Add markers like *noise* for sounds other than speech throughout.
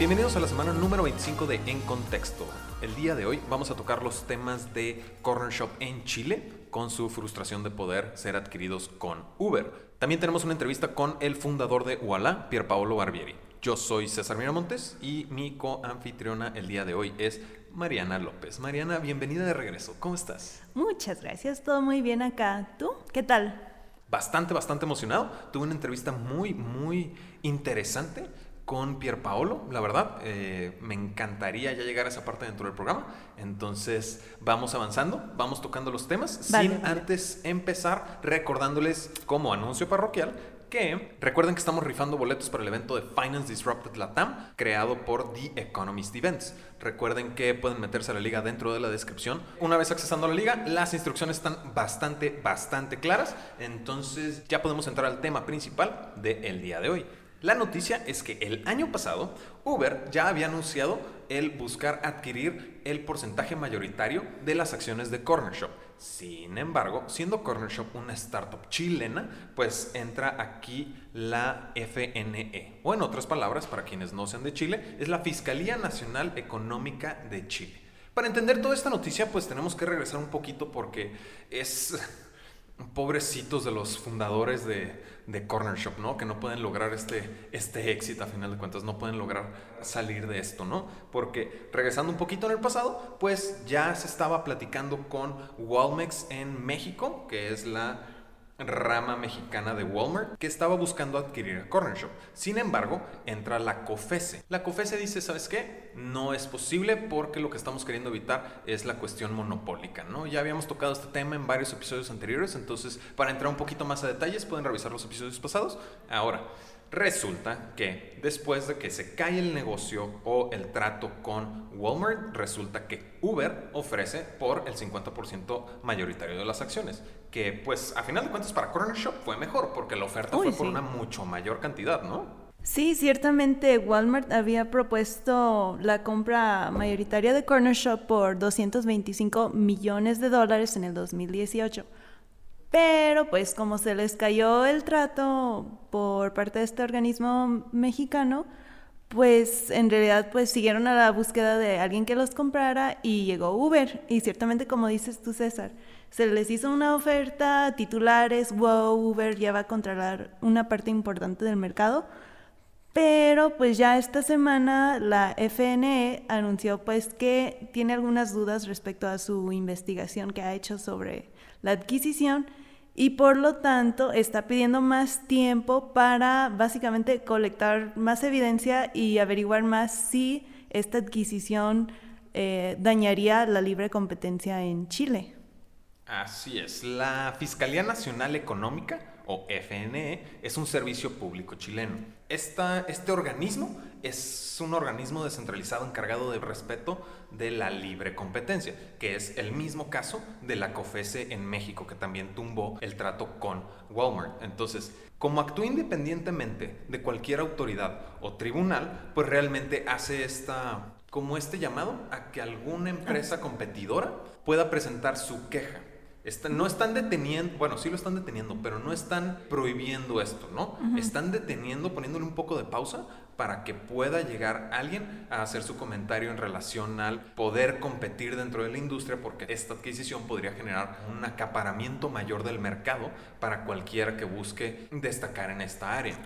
Bienvenidos a la semana número 25 de En Contexto. El día de hoy vamos a tocar los temas de Corner Shop en Chile con su frustración de poder ser adquiridos con Uber. También tenemos una entrevista con el fundador de Uala, Pier Paolo Barbieri. Yo soy César Miramontes y mi co-anfitriona el día de hoy es Mariana López. Mariana, bienvenida de regreso. ¿Cómo estás? Muchas gracias, todo muy bien acá. ¿Tú? ¿Qué tal? Bastante, bastante emocionado. Tuve una entrevista muy, muy interesante con Pier Paolo, la verdad. Eh, me encantaría ya llegar a esa parte dentro del programa. Entonces, vamos avanzando, vamos tocando los temas. sin antes empezar recordándoles como anuncio parroquial que recuerden que estamos rifando boletos para el evento de Finance Disrupted Latam, creado por The Economist Events. Recuerden que pueden meterse a la liga dentro de la descripción. Una vez accesando a la liga, las instrucciones están bastante, bastante claras. Entonces ya podemos entrar al tema principal del día de hoy. La noticia es que el año pasado Uber ya había anunciado el buscar adquirir el porcentaje mayoritario de las acciones de Corner Shop. Sin embargo, siendo Corner Shop una startup chilena, pues entra aquí la FNE, o en otras palabras, para quienes no sean de Chile, es la Fiscalía Nacional Económica de Chile. Para entender toda esta noticia, pues tenemos que regresar un poquito porque es pobrecitos de los fundadores de, de, Corner Shop, ¿no? Que no pueden lograr este, este éxito a final de cuentas, no pueden lograr salir de esto, ¿no? Porque regresando un poquito en el pasado, pues ya se estaba platicando con Walmex en México, que es la rama mexicana de Walmart que estaba buscando adquirir a Corner Shop. Sin embargo, entra la COFESE. La COFESE dice, ¿sabes qué? No es posible porque lo que estamos queriendo evitar es la cuestión monopólica, ¿no? Ya habíamos tocado este tema en varios episodios anteriores, entonces para entrar un poquito más a detalles pueden revisar los episodios pasados. Ahora, Resulta que después de que se cae el negocio o el trato con Walmart, resulta que Uber ofrece por el 50% mayoritario de las acciones. Que pues a final de cuentas para Corner Shop fue mejor porque la oferta fue por una mucho mayor cantidad, ¿no? Sí, ciertamente Walmart había propuesto la compra mayoritaria de Corner Shop por 225 millones de dólares en el 2018. Pero pues como se les cayó el trato por parte de este organismo mexicano, pues en realidad pues siguieron a la búsqueda de alguien que los comprara y llegó Uber. Y ciertamente como dices tú César, se les hizo una oferta, titulares, wow, Uber ya va a controlar una parte importante del mercado. Pero pues ya esta semana la FNE anunció pues que tiene algunas dudas respecto a su investigación que ha hecho sobre la adquisición y por lo tanto está pidiendo más tiempo para básicamente colectar más evidencia y averiguar más si esta adquisición eh, dañaría la libre competencia en Chile. Así es, la Fiscalía Nacional Económica o FNE es un servicio público chileno. este organismo es un organismo descentralizado encargado del respeto de la libre competencia, que es el mismo caso de la COFESE en México, que también tumbó el trato con Walmart. Entonces, como actúa independientemente de cualquier autoridad o tribunal, pues realmente hace esta, como este llamado a que alguna empresa competidora pueda presentar su queja no están deteniendo, bueno, sí lo están deteniendo, pero no están prohibiendo esto, ¿no? Están deteniendo, poniéndole un poco de pausa para que pueda llegar alguien a hacer su comentario en relación al poder competir dentro de la industria, porque esta adquisición podría generar un acaparamiento mayor del mercado para cualquiera que busque destacar en esta área.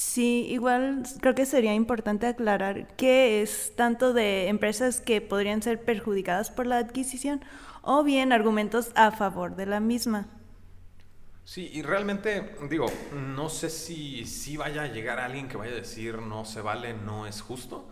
Sí, igual creo que sería importante aclarar que es tanto de empresas que podrían ser perjudicadas por la adquisición o bien argumentos a favor de la misma. Sí, y realmente, digo, no sé si, si vaya a llegar alguien que vaya a decir no se vale, no es justo,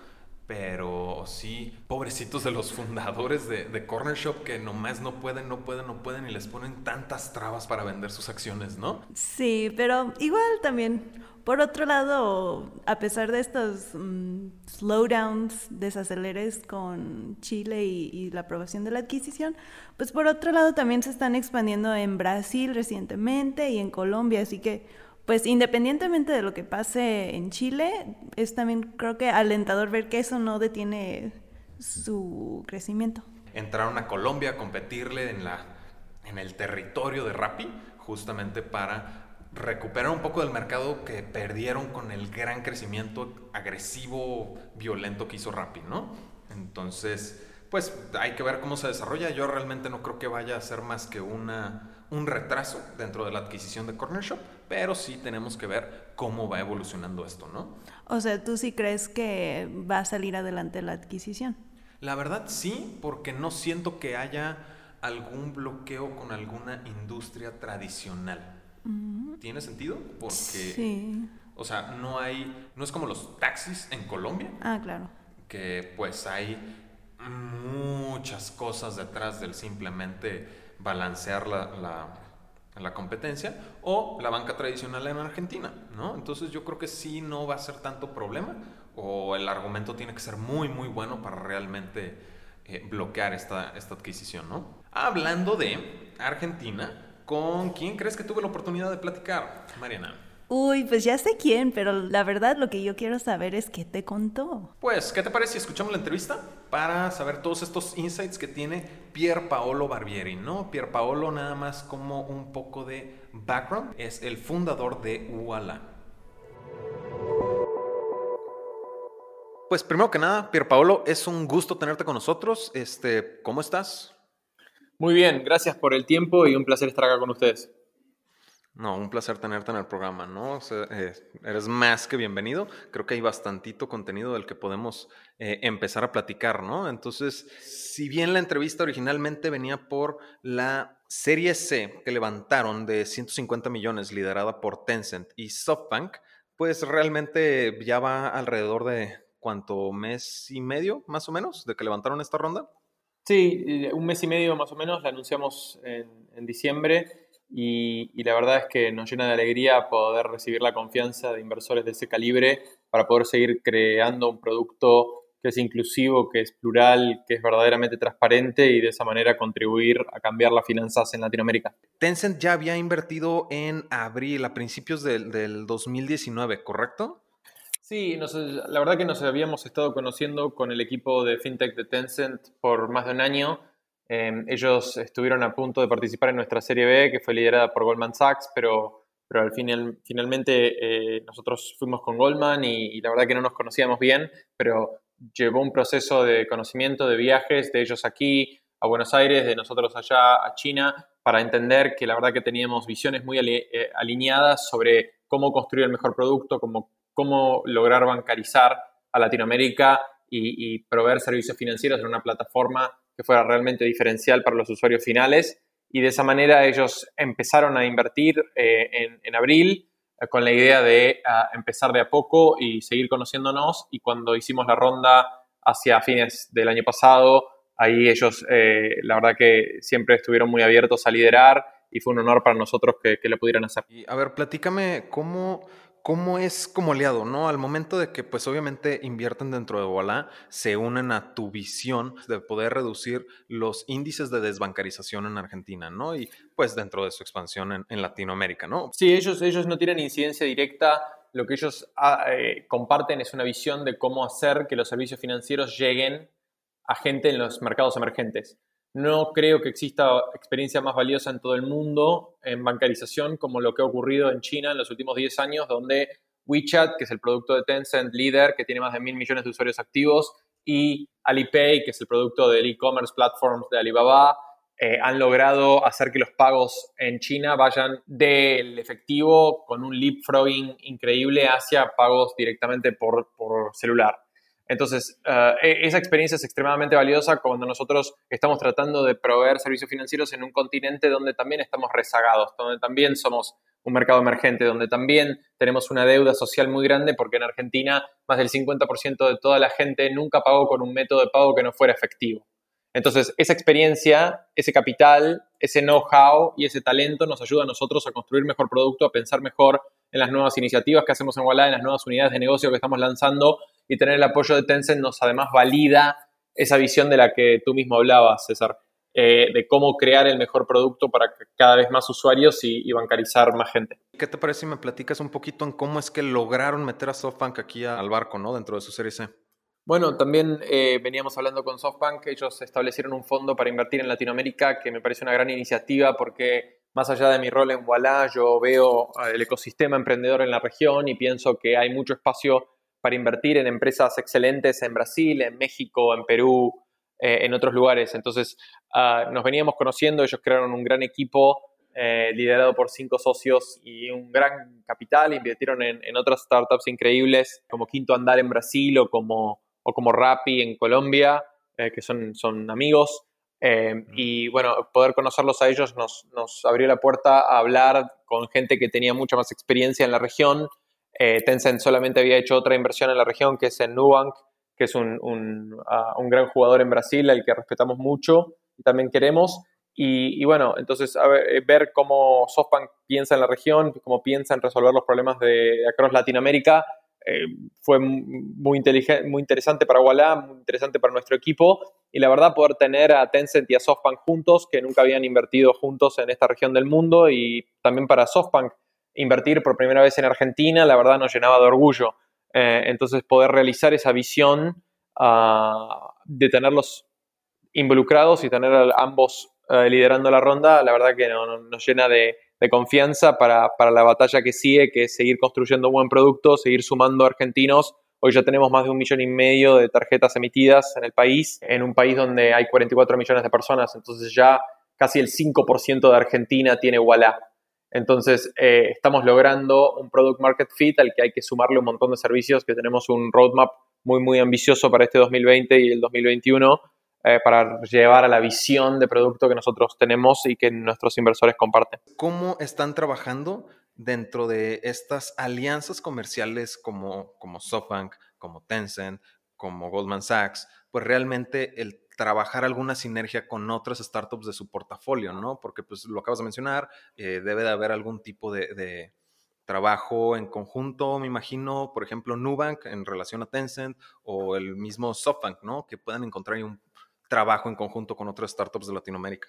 pero sí, pobrecitos de los fundadores de, de, Corner Shop que nomás no pueden, no pueden, no pueden y les ponen tantas trabas para vender sus acciones, ¿no? Sí, pero igual también por otro lado, a pesar de estos mm, slowdowns, desaceleres con Chile y, la aprobación de la adquisición, pues por otro lado también se están expandiendo en Brasil recientemente y en Colombia, así que pues independientemente de lo que pase en Chile, es también creo que alentador ver que eso no detiene su crecimiento. Entraron a Colombia a competirle en, la, en el territorio de Rappi, justamente para recuperar un poco del mercado que perdieron con el gran crecimiento agresivo, violento que hizo Rappi, ¿no? Entonces, pues hay que ver cómo se desarrolla. Yo realmente no creo que vaya a ser más que una, un retraso dentro de la adquisición de Corner Shop, pero sí tenemos que ver cómo va evolucionando esto, ¿no? O sea, ¿tú sí crees que va a salir adelante la adquisición? La verdad sí, porque no siento que haya algún bloqueo con alguna industria tradicional. ¿Tiene sentido? Porque, sí. o sea, no hay, no es como los taxis en Colombia. Ah, claro. Que pues hay muchas cosas detrás del simplemente balancear la, la, competencia o la banca tradicional en Argentina, ¿no? Entonces yo creo que sí no va a ser tanto problema o el argumento tiene que ser muy, muy bueno para realmente eh, bloquear esta, esta adquisición, ¿no? Hablando de Argentina, ¿con quién crees que tuve la oportunidad de platicar, Mariana? Uy, pues ya sé quién, pero la verdad lo que yo quiero saber es qué te contó. Pues, ¿qué te parece si escuchamos la entrevista para saber todos estos insights que tiene Pier Paolo Barbieri, ¿no? Pier Paolo, nada más como un poco de background, es el fundador de Uala. Pues primero que nada, Pier Paolo, es un gusto tenerte con nosotros. Este, ¿cómo estás? Muy bien, gracias por el tiempo y un placer estar acá con ustedes. No, un placer tenerte en el programa, ¿no? Eh, eres más que bienvenido. Creo que hay bastantito contenido del que podemos eh, empezar a platicar, ¿no? Entonces, si bien la entrevista originalmente venía por la serie C que levantaron de 150 millones liderada por Tencent y SoftBank, pues realmente ya va alrededor de cuánto mes y medio, más o menos, de que levantaron esta ronda. Sí, eh, un mes y medio más o menos, la anunciamos en, en diciembre y, la verdad es que nos llena de alegría poder recibir la confianza de inversores de ese calibre para poder seguir creando un producto que es inclusivo, que es plural, que es verdaderamente transparente y de esa manera contribuir a cambiar las finanzas en Latinoamérica. Tencent ya había invertido en abril, a principios del, del 2019, ¿correcto? Sí, la verdad que nos habíamos estado conociendo con el equipo de FinTech de Tencent por más de un año. Em, ellos estuvieron a punto de participar en nuestra Serie B, que fue liderada por Goldman Sachs, pero, pero al final, finalmente eh, nosotros fuimos con Goldman y, la verdad que no nos conocíamos bien, pero llevó un proceso de conocimiento, de viajes, de ellos aquí a Buenos Aires, de nosotros allá a China, para entender que la verdad que teníamos visiones muy eh, alineadas sobre cómo construir el mejor producto, cómo, cómo lograr bancarizar a Latinoamérica y, y proveer servicios financieros en una plataforma que fuera realmente diferencial para los usuarios finales. Y de esa manera ellos empezaron a invertir eh, en, abril eh, con la idea de ah, empezar de a poco y seguir conociéndonos. Y cuando hicimos la ronda hacia fines del año pasado, ahí ellos, eh, la verdad que siempre estuvieron muy abiertos a liderar y fue un honor para nosotros que, que lo pudieran hacer. a ver, platícame cómo cómo es como aliado, ¿no? Al momento de que, pues obviamente invierten dentro de Voilà, se unen a tu visión de poder reducir los índices de desbancarización en Argentina, ¿no? Y pues dentro de su expansión en, Latinoamérica, ¿no? Sí, ellos, ellos no tienen incidencia directa. Lo que ellos ah, eh, comparten es una visión de cómo hacer que los servicios financieros lleguen a gente en los mercados emergentes. No creo que exista experiencia más valiosa en todo el mundo en bancarización como lo que ha ocurrido en China en los últimos 10 años, donde WeChat, que es el producto de Tencent líder, que tiene más de mil millones de usuarios activos, y Alipay, que es el producto del e-commerce platforms de Alibaba, eh, han logrado hacer que los pagos en China vayan del efectivo con un leapfrogging increíble hacia pagos directamente por, por celular. Entonces, e-, esa experiencia es extremadamente valiosa cuando nosotros estamos tratando de proveer servicios financieros en un continente donde también estamos rezagados, donde también somos un mercado emergente, donde también tenemos una deuda social muy grande porque en Argentina más del 50% de toda la gente nunca pagó con un método de pago que no fuera efectivo. Entonces, esa experiencia, ese capital, ese know-how y ese talento nos ayuda a nosotros a construir mejor producto, a pensar mejor en las nuevas iniciativas que hacemos en Walla, en las nuevas unidades de negocio que estamos lanzando y tener el apoyo de Tencent nos además valida esa visión de la que tú mismo hablabas, César, eh, de cómo crear el mejor producto para cada vez más usuarios y, bancarizar más gente. ¿Qué te parece si me platicas un poquito en cómo es que lograron meter a SoftBank aquí al barco, ¿no? Dentro de su serie C. Bueno, también eh, veníamos hablando con SoftBank, ellos establecieron un fondo para invertir en Latinoamérica que me parece una gran iniciativa porque más allá de mi rol en Walla, yo veo eh, el ecosistema emprendedor en la región y pienso que hay mucho espacio para invertir en empresas excelentes en Brasil, en México, en Perú, eh, en otros lugares. Entonces, ah, nos veníamos conociendo, ellos crearon un gran equipo eh, liderado por cinco socios y un gran capital, invirtieron en, otras startups increíbles como Quinto Andar en Brasil o como, o como Rappi en Colombia, eh, que son, son amigos. y bueno, poder conocerlos a ellos nos, nos abrió la puerta a hablar con gente que tenía mucha más experiencia en la región. Tencent solamente había hecho otra inversión en la región, que es en Nubank, que es un, ah, un, gran jugador en Brasil, al que respetamos mucho y también queremos. Y, bueno, entonces eh, ver, cómo SoftBank piensa en la región, cómo piensa en resolver los problemas de across Latinoamérica, eh, fue muy, muy interesante para Walla, muy interesante para nuestro equipo. Y la verdad, poder tener a Tencent y a SoftBank juntos, que nunca habían invertido juntos en esta región del mundo, y también para SoftBank invertir por primera vez en Argentina, la verdad nos llenaba de orgullo. Eh, entonces, poder realizar esa visión ah, de tenerlos involucrados y tener a ambos eh, liderando la ronda, la verdad que nos llena de, confianza para, la batalla que sigue, que es seguir construyendo buen producto, seguir sumando argentinos. Hoy ya tenemos más de un millón y medio de tarjetas emitidas en el país, en un país donde hay 44 millones de personas, entonces ya casi el 5% de Argentina tiene Walla. Entonces, eh, estamos logrando un product market fit al que hay que sumarle un montón de servicios, que tenemos un roadmap muy, muy ambicioso para este 2020 y el 2021 eh, para llevar a la visión de producto que nosotros tenemos y que nuestros inversores comparten. ¿Cómo están trabajando dentro de estas alianzas comerciales como, como SoftBank, como Tencent, como Goldman Sachs? Pues realmente el trabajar alguna sinergia con otras startups de su portafolio, ¿no? Porque pues lo acabas de mencionar, eh, debe de haber algún tipo de, trabajo en conjunto, me imagino, por ejemplo, Nubank en relación a Tencent o el mismo SoftBank, ¿no? Que puedan encontrar un trabajo en conjunto con otras startups de Latinoamérica.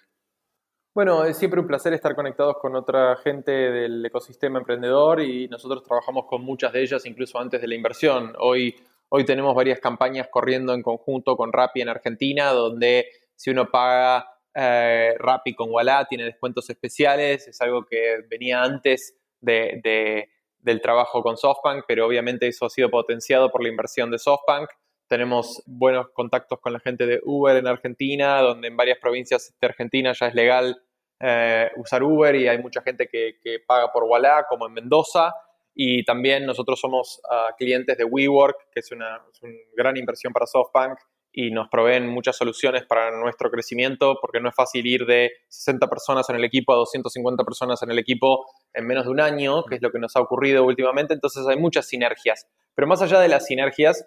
Bueno, es siempre un placer estar conectados con otra gente del ecosistema emprendedor y nosotros trabajamos con muchas de ellas incluso antes de la inversión. Hoy Hoy tenemos varias campañas corriendo en conjunto con Rappi en Argentina, donde si uno paga eh, Rappi con Walla tiene descuentos especiales. Es algo que venía antes del trabajo con SoftBank, pero obviamente eso ha sido potenciado por la inversión de SoftBank. Tenemos buenos contactos con la gente de Uber en Argentina, donde en varias provincias de Argentina ya es legal eh, usar Uber y hay mucha gente que, que paga por Walla, como en Mendoza. Y también nosotros somos ah, clientes de WeWork, que es una, gran inversión para SoftBank y nos proveen muchas soluciones para nuestro crecimiento, porque no es fácil ir de 60 personas en el equipo a 250 personas en el equipo en menos de un año, que es lo que nos ha ocurrido últimamente. Entonces hay muchas sinergias. Pero más allá de las sinergias,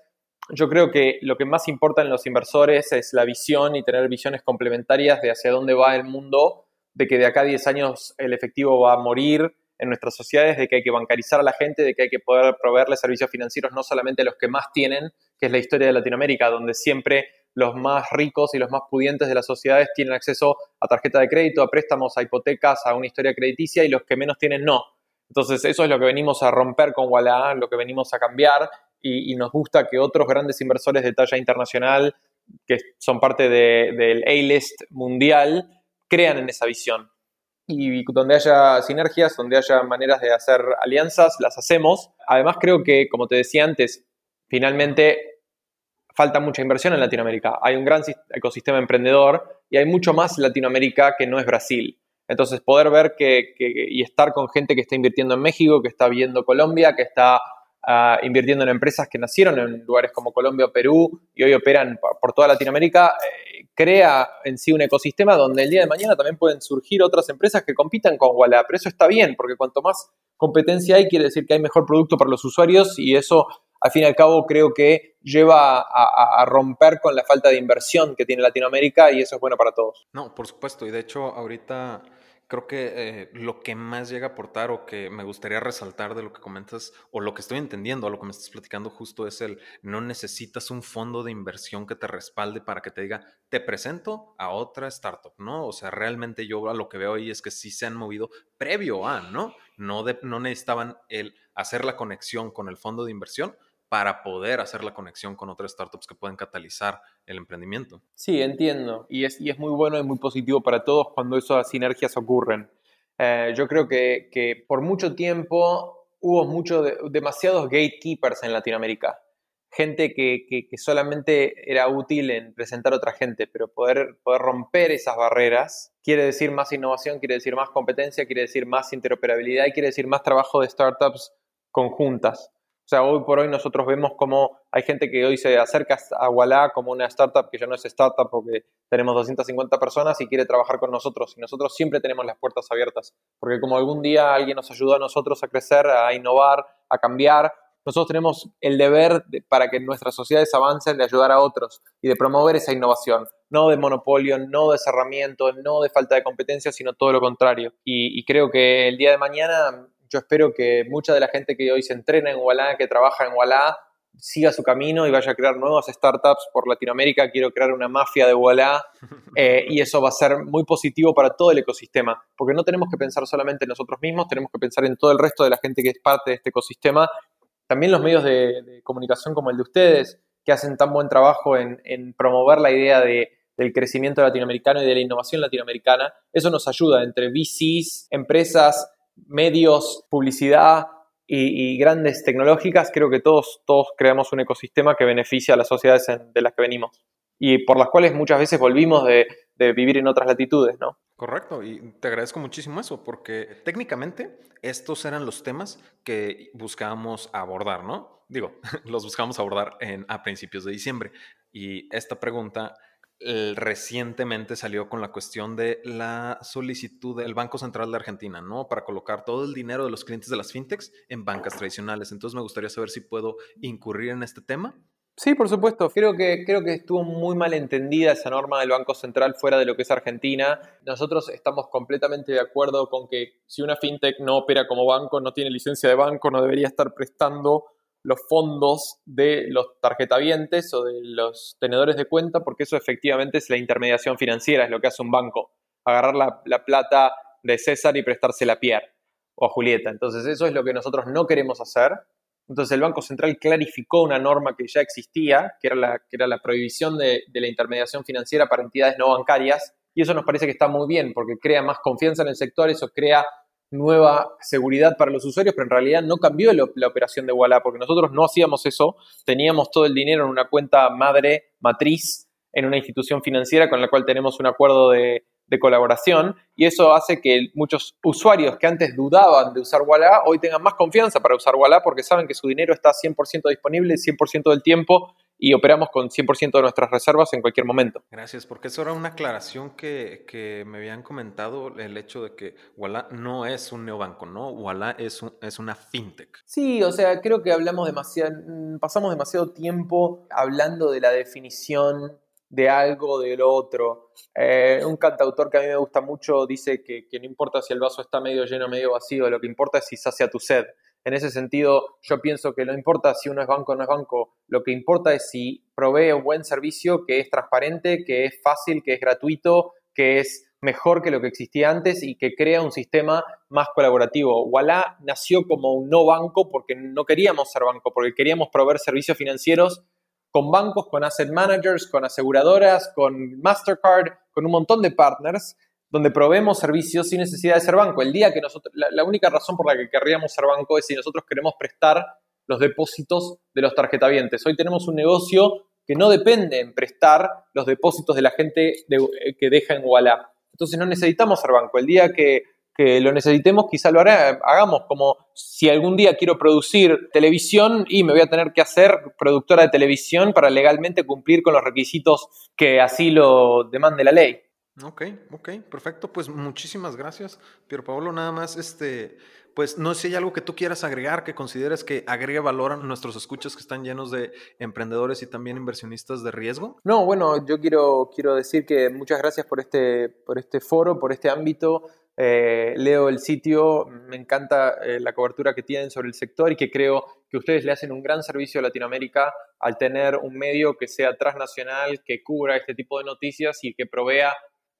yo creo que lo que más importa en los inversores es la visión y tener visiones complementarias de hacia dónde va el mundo, de que de acá a 10 años el efectivo va a morir, en nuestras sociedades de que hay que bancarizar a la gente, de que hay que poder proveerle servicios financieros no solamente los que más tienen, que es la historia de Latinoamérica, donde siempre los más ricos y los más pudientes de las sociedades tienen acceso a tarjeta de crédito, a préstamos, a hipotecas, a una historia crediticia y los que menos tienen no. Entonces eso es lo que venimos a romper con Walla, lo que venimos a cambiar y, nos gusta que otros grandes inversores de talla internacional que son parte del A-list mundial crean en esa visión y donde haya sinergias, donde haya maneras de hacer alianzas, las hacemos. Además, creo que, como te decía antes, finalmente falta mucha inversión en Latinoamérica. Hay un gran ecosistema emprendedor y hay mucho más Latinoamérica que no es Brasil. Entonces, poder ver que, y estar con gente que está invirtiendo en México, que está viendo Colombia, que está invirtiendo en empresas que nacieron en lugares como Colombia o Perú y hoy operan por, toda Latinoamérica, eh, crea en sí un ecosistema donde el día de mañana también pueden surgir otras empresas que compitan con Walla. Pero eso está bien, porque cuanto más competencia hay, quiere decir que hay mejor producto para los usuarios y eso, al fin y al cabo, creo que lleva a, romper con la falta de inversión que tiene Latinoamérica y eso es bueno para todos. No, por supuesto. Y de hecho, ahorita creo que eh, lo que más llega a aportar o que me gustaría resaltar de lo que comentas o lo que estoy entendiendo, o lo que me estás platicando justo es el no necesitas un fondo de inversión que te respalde para que te diga, te presento a otra startup, ¿no? O sea, realmente yo a lo que veo ahí es que sí se han movido previo a, ¿no? No, de, no necesitaban el hacer la conexión con el fondo de inversión, para poder hacer la conexión con otras startups que pueden catalizar el emprendimiento. Sí, entiendo. Y es, muy bueno y muy positivo para todos cuando esas sinergias ocurren. Eh, yo creo que, por mucho tiempo hubo mucho demasiados gatekeepers en Latinoamérica. Gente que, solamente era útil en presentar a otra gente, pero poder romper esas barreras quiere decir más innovación, quiere decir más competencia, quiere decir más interoperabilidad y quiere decir más trabajo de startups conjuntas. O sea, hoy por hoy nosotros vemos como hay gente que hoy se acerca a Walla como una startup que ya no es startup porque tenemos 250 personas y quiere trabajar con nosotros. Y nosotros siempre tenemos las puertas abiertas. Porque como algún día alguien nos ayudó a nosotros a crecer, a innovar, a cambiar, nosotros tenemos el deber para que nuestras sociedades avancen de ayudar a otros y de promover esa innovación. No de monopolio, no de cerramiento, no de falta de competencia, sino todo lo contrario. Y, y creo que el día de mañana yo espero que mucha de la gente que hoy se entrena en Walla, que trabaja en Walla, siga su camino y vaya a crear nuevas startups por Latinoamérica. Quiero crear una mafia de Walla *laughs* eh, y eso va a ser muy positivo para todo el ecosistema, porque no tenemos que pensar solamente en nosotros mismos, tenemos que pensar en todo el resto de la gente que es parte de este ecosistema. También los medios de, comunicación como el de ustedes, que hacen tan buen trabajo en, promover la idea del crecimiento latinoamericano y de la innovación latinoamericana. Eso nos ayuda entre VCs, empresas, medios, publicidad y, grandes tecnológicas, creo que todos, todos creamos un ecosistema que beneficia a las sociedades de las que venimos y por las cuales muchas veces volvimos de, vivir en otras latitudes, ¿no? Correcto, y te agradezco muchísimo eso, porque técnicamente estos eran los temas que buscábamos abordar, ¿no? Digo, *laughs* los buscábamos abordar en, a principios de diciembre. Y esta pregunta recientemente salió con la cuestión de la solicitud del Banco Central de Argentina, ¿no? Para colocar todo el dinero de los clientes de las fintechs en bancas tradicionales. Entonces me gustaría saber si puedo incurrir en este tema. Sí, por supuesto. Creo que, creo que estuvo muy mal entendida esa norma del Banco Central fuera de lo que es Argentina. Nosotros estamos completamente de acuerdo con que si una fintech no opera como banco, no tiene licencia de banco, no debería estar prestando los fondos de los tarjetavientes o de los tenedores de cuenta, porque eso efectivamente es la intermediación financiera, es lo que hace un banco, agarrar la, plata de César y prestársela a Pierre o a Julieta. Entonces eso es lo que nosotros no queremos hacer. Entonces el Banco Central clarificó una norma que ya existía, que era la, que era la prohibición de, de la intermediación financiera para entidades no bancarias, y eso nos parece que está muy bien, porque crea más confianza en el sector, eso crea nueva seguridad para los usuarios, pero en realidad no cambió la, operación de Walla, porque nosotros no hacíamos eso, teníamos todo el dinero en una cuenta madre, matriz, en una institución financiera con la cual tenemos un acuerdo de, colaboración y eso hace que muchos usuarios que antes dudaban de usar Walla hoy tengan más confianza para usar Walla porque saben que su dinero está 100% disponible 100% del tiempo y operamos con 100% de nuestras reservas en cualquier momento. Gracias, porque eso era una aclaración que, que me habían comentado, el hecho de que Walla no es un neobanco, ¿no? Walla es, es una fintech. Sí, o sea, creo que hablamos demasiado, pasamos demasiado tiempo hablando de la definición de algo del otro. Eh, un cantautor que a mí me gusta mucho dice que, que no importa si el vaso está medio lleno o medio vacío, lo que importa es si sacia tu sed. En ese sentido, yo pienso que no importa si uno es banco o no es banco, lo que importa es si provee un buen servicio que es transparente, que es fácil, que es gratuito, que es mejor que lo que existía antes y que crea un sistema más colaborativo. Walla nació como un no banco porque no queríamos ser banco, porque queríamos proveer servicios financieros con bancos, con asset managers, con aseguradoras, con Mastercard, con un montón de partners donde probemos servicios sin necesidad de ser banco. El día que nosotros, la, única razón por la que querríamos ser banco es si nosotros queremos prestar los depósitos de los tarjetavientes. Hoy tenemos un negocio que no depende en prestar los depósitos de la gente eh, que deja en Walla. Entonces no necesitamos ser banco. El día que, que lo necesitemos, quizá lo hará, hagamos como si algún día quiero producir televisión y me voy a tener que hacer productora de televisión para legalmente cumplir con los requisitos que así lo demande la ley. Ok, ok, perfecto. Pues muchísimas gracias, Piero Pablo. Nada más, este, pues no sé si hay algo que tú quieras agregar, que consideres que agregue valor a nuestros escuchas que están llenos de emprendedores y también inversionistas de riesgo. No, bueno, yo quiero, quiero decir que muchas gracias por este, por este foro, por este ámbito. Eh, leo el sitio, me encanta eh, la cobertura que tienen sobre el sector y que creo que ustedes le hacen un gran servicio a Latinoamérica al tener un medio que sea transnacional, que cubra este tipo de noticias y que provea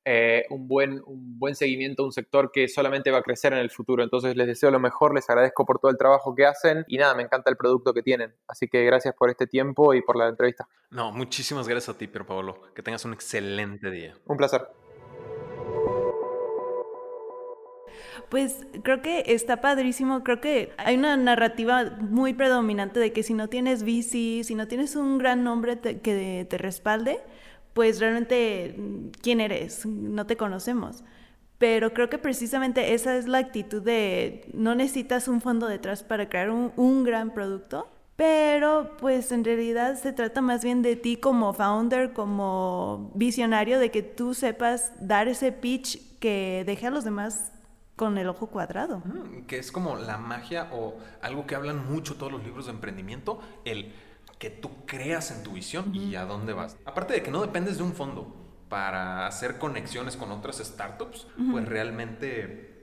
eh, un, buen, un buen seguimiento a un sector que solamente va a crecer en el futuro. Entonces les deseo lo mejor, les agradezco por todo el trabajo que hacen y nada, me encanta el producto que tienen. Así que gracias por este tiempo y por la entrevista. No, muchísimas gracias a ti, Piero Pablo. Que tengas un excelente día. Un placer. Pues creo que está padrísimo, creo que hay una narrativa muy predominante de que si no tienes VC, si no tienes un gran nombre que te respalde, pues realmente, ¿quién eres? No te conocemos. Pero creo que precisamente esa es la actitud de no necesitas un fondo detrás para crear un, un gran producto, pero pues en realidad se trata más bien de ti como founder, como visionario, de que tú sepas dar ese pitch que deje a los demás con el ojo cuadrado. Mm, que es como la magia o algo que hablan mucho todos los libros de emprendimiento, el que tú creas en tu visión y a dónde vas. Aparte de que no dependes de un fondo para hacer conexiones con otras startups, pues realmente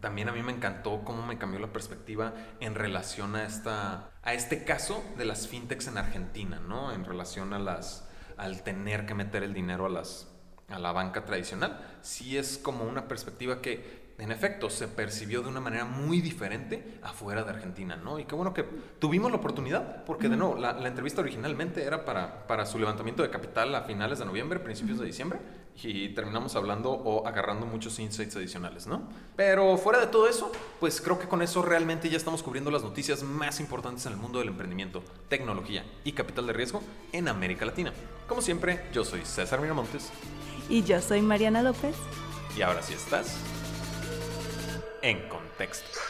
también a mí me encantó cómo me cambió la perspectiva en relación a, esta, a este caso de las fintechs en Argentina, ¿no? En relación a las, al tener que meter el dinero a, las, a la banca tradicional. Sí es como una perspectiva que en efecto, se percibió de una manera muy diferente afuera de Argentina, ¿no? Y qué bueno que tuvimos la oportunidad, porque de nuevo, la, entrevista originalmente era para, para su levantamiento de capital a finales de noviembre, principios de diciembre, y terminamos hablando o agarrando muchos insights adicionales, ¿no? Pero fuera de todo eso, pues creo que con eso realmente ya estamos cubriendo las noticias más importantes en el mundo del emprendimiento, tecnología y capital de riesgo en América Latina. Como siempre, yo soy César Miramontes. Y yo soy Mariana López. Y ahora sí estás en contexto.